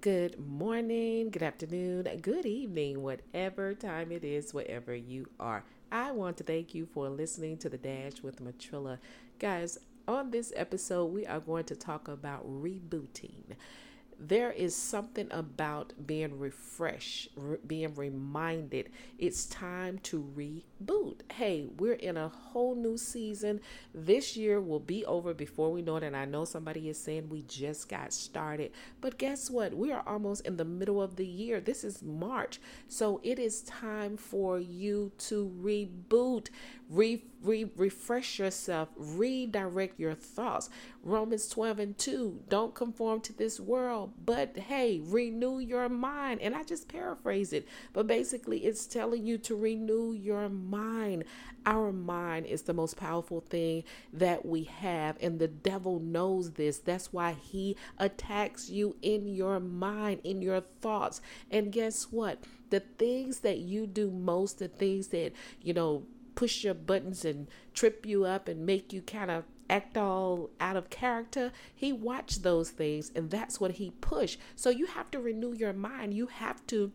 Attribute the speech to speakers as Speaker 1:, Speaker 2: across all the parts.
Speaker 1: good morning, good afternoon, good evening, whatever time it is, wherever you are. I want to thank you for listening to the Dash with Matrilla. Guys, on this episode, we are going to talk about rebooting there is something about being refreshed, re- being reminded it's time to reboot. Hey, we're in a whole new season. This year will be over before we know it. And I know somebody is saying we just got started. But guess what? We are almost in the middle of the year. This is March. So it is time for you to reboot, re- re- refresh yourself, redirect your thoughts. Romans 12 and 2 don't conform to this world, but hey, renew your mind. And I just paraphrase it, but basically, it's telling you to renew your mind. Our mind is the most powerful thing that we have, and the devil knows this. That's why he attacks you in your mind, in your thoughts. And guess what? The things that you do most, the things that, you know, push your buttons and trip you up and make you kind of act all out of character. He watched those things and that's what he pushed. So you have to renew your mind. You have to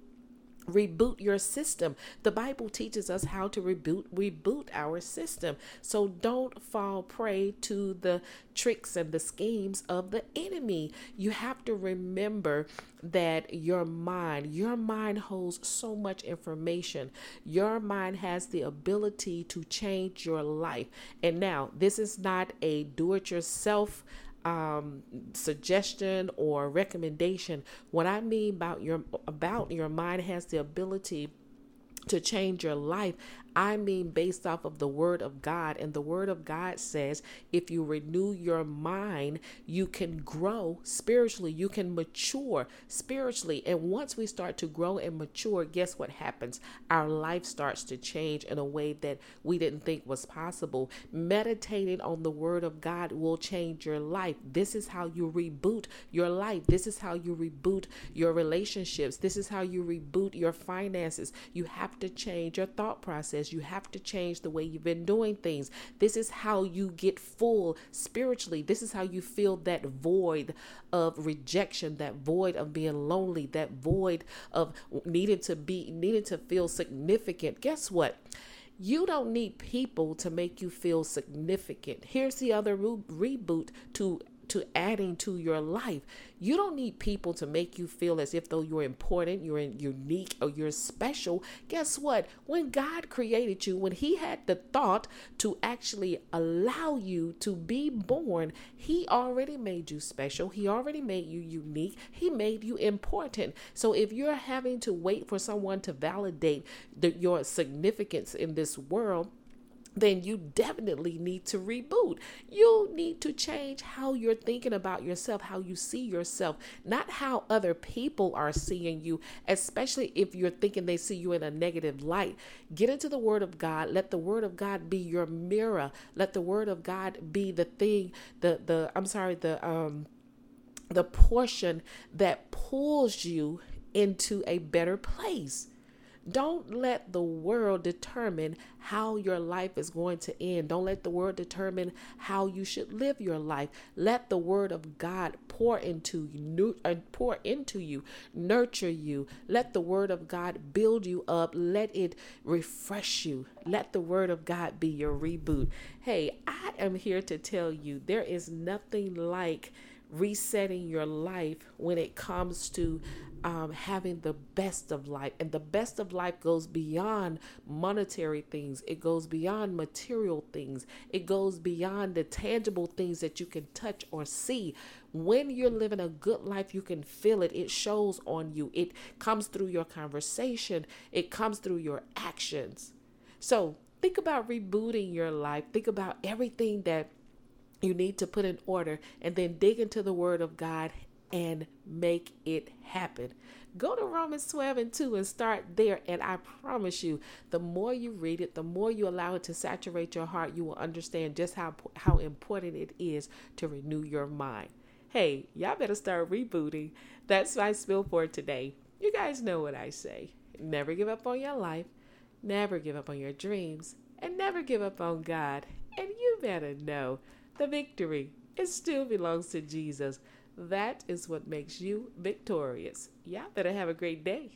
Speaker 1: reboot your system. The Bible teaches us how to reboot reboot our system. So don't fall prey to the tricks and the schemes of the enemy. You have to remember that your mind, your mind holds so much information. Your mind has the ability to change your life. And now, this is not a do it yourself um, suggestion or recommendation. What I mean about your about your mind has the ability to change your life. I mean, based off of the Word of God. And the Word of God says if you renew your mind, you can grow spiritually, you can mature spiritually. And once we start to grow and mature, guess what happens? Our life starts to change in a way that we didn't think was possible. Meditating on the Word of God will change your life. This is how you reboot your life. This is how you reboot your relationships. This is how you reboot your finances. You have to change your thought process you have to change the way you've been doing things. This is how you get full spiritually. This is how you fill that void of rejection, that void of being lonely, that void of needing to be, needing to feel significant. Guess what? You don't need people to make you feel significant. Here's the other re- reboot to to adding to your life. You don't need people to make you feel as if though you're important, you're unique, or you're special. Guess what? When God created you, when He had the thought to actually allow you to be born, He already made you special. He already made you unique. He made you important. So if you're having to wait for someone to validate the, your significance in this world, then you definitely need to reboot. You need to change how you're thinking about yourself, how you see yourself, not how other people are seeing you, especially if you're thinking they see you in a negative light. Get into the Word of God. Let the Word of God be your mirror. Let the Word of God be the thing, the the I'm sorry, the um the portion that pulls you into a better place. Don't let the world determine how your life is going to end. Don't let the world determine how you should live your life. Let the word of God pour into you, uh, pour into you, nurture you. Let the word of God build you up. Let it refresh you. Let the word of God be your reboot. Hey, I am here to tell you there is nothing like resetting your life when it comes to um, having the best of life. And the best of life goes beyond monetary things, it goes beyond material things, it goes beyond the tangible things that you can touch or see. When you're living a good life, you can feel it. It shows on you, it comes through your conversation, it comes through your actions. So, think about rebooting your life. Think about everything that you need to put in order and then dig into the word of God and make it happen. Go to Romans 12 and 2 and start there. And I promise you, the more you read it, the more you allow it to saturate your heart, you will understand just how, how important it is to renew your mind. Hey, y'all better start rebooting. That's my spill for today. You guys know what I say. Never give up on your life, never give up on your dreams, and never give up on God. And you better know the victory, it still belongs to Jesus. That is what makes you victorious. Y'all better have a great day.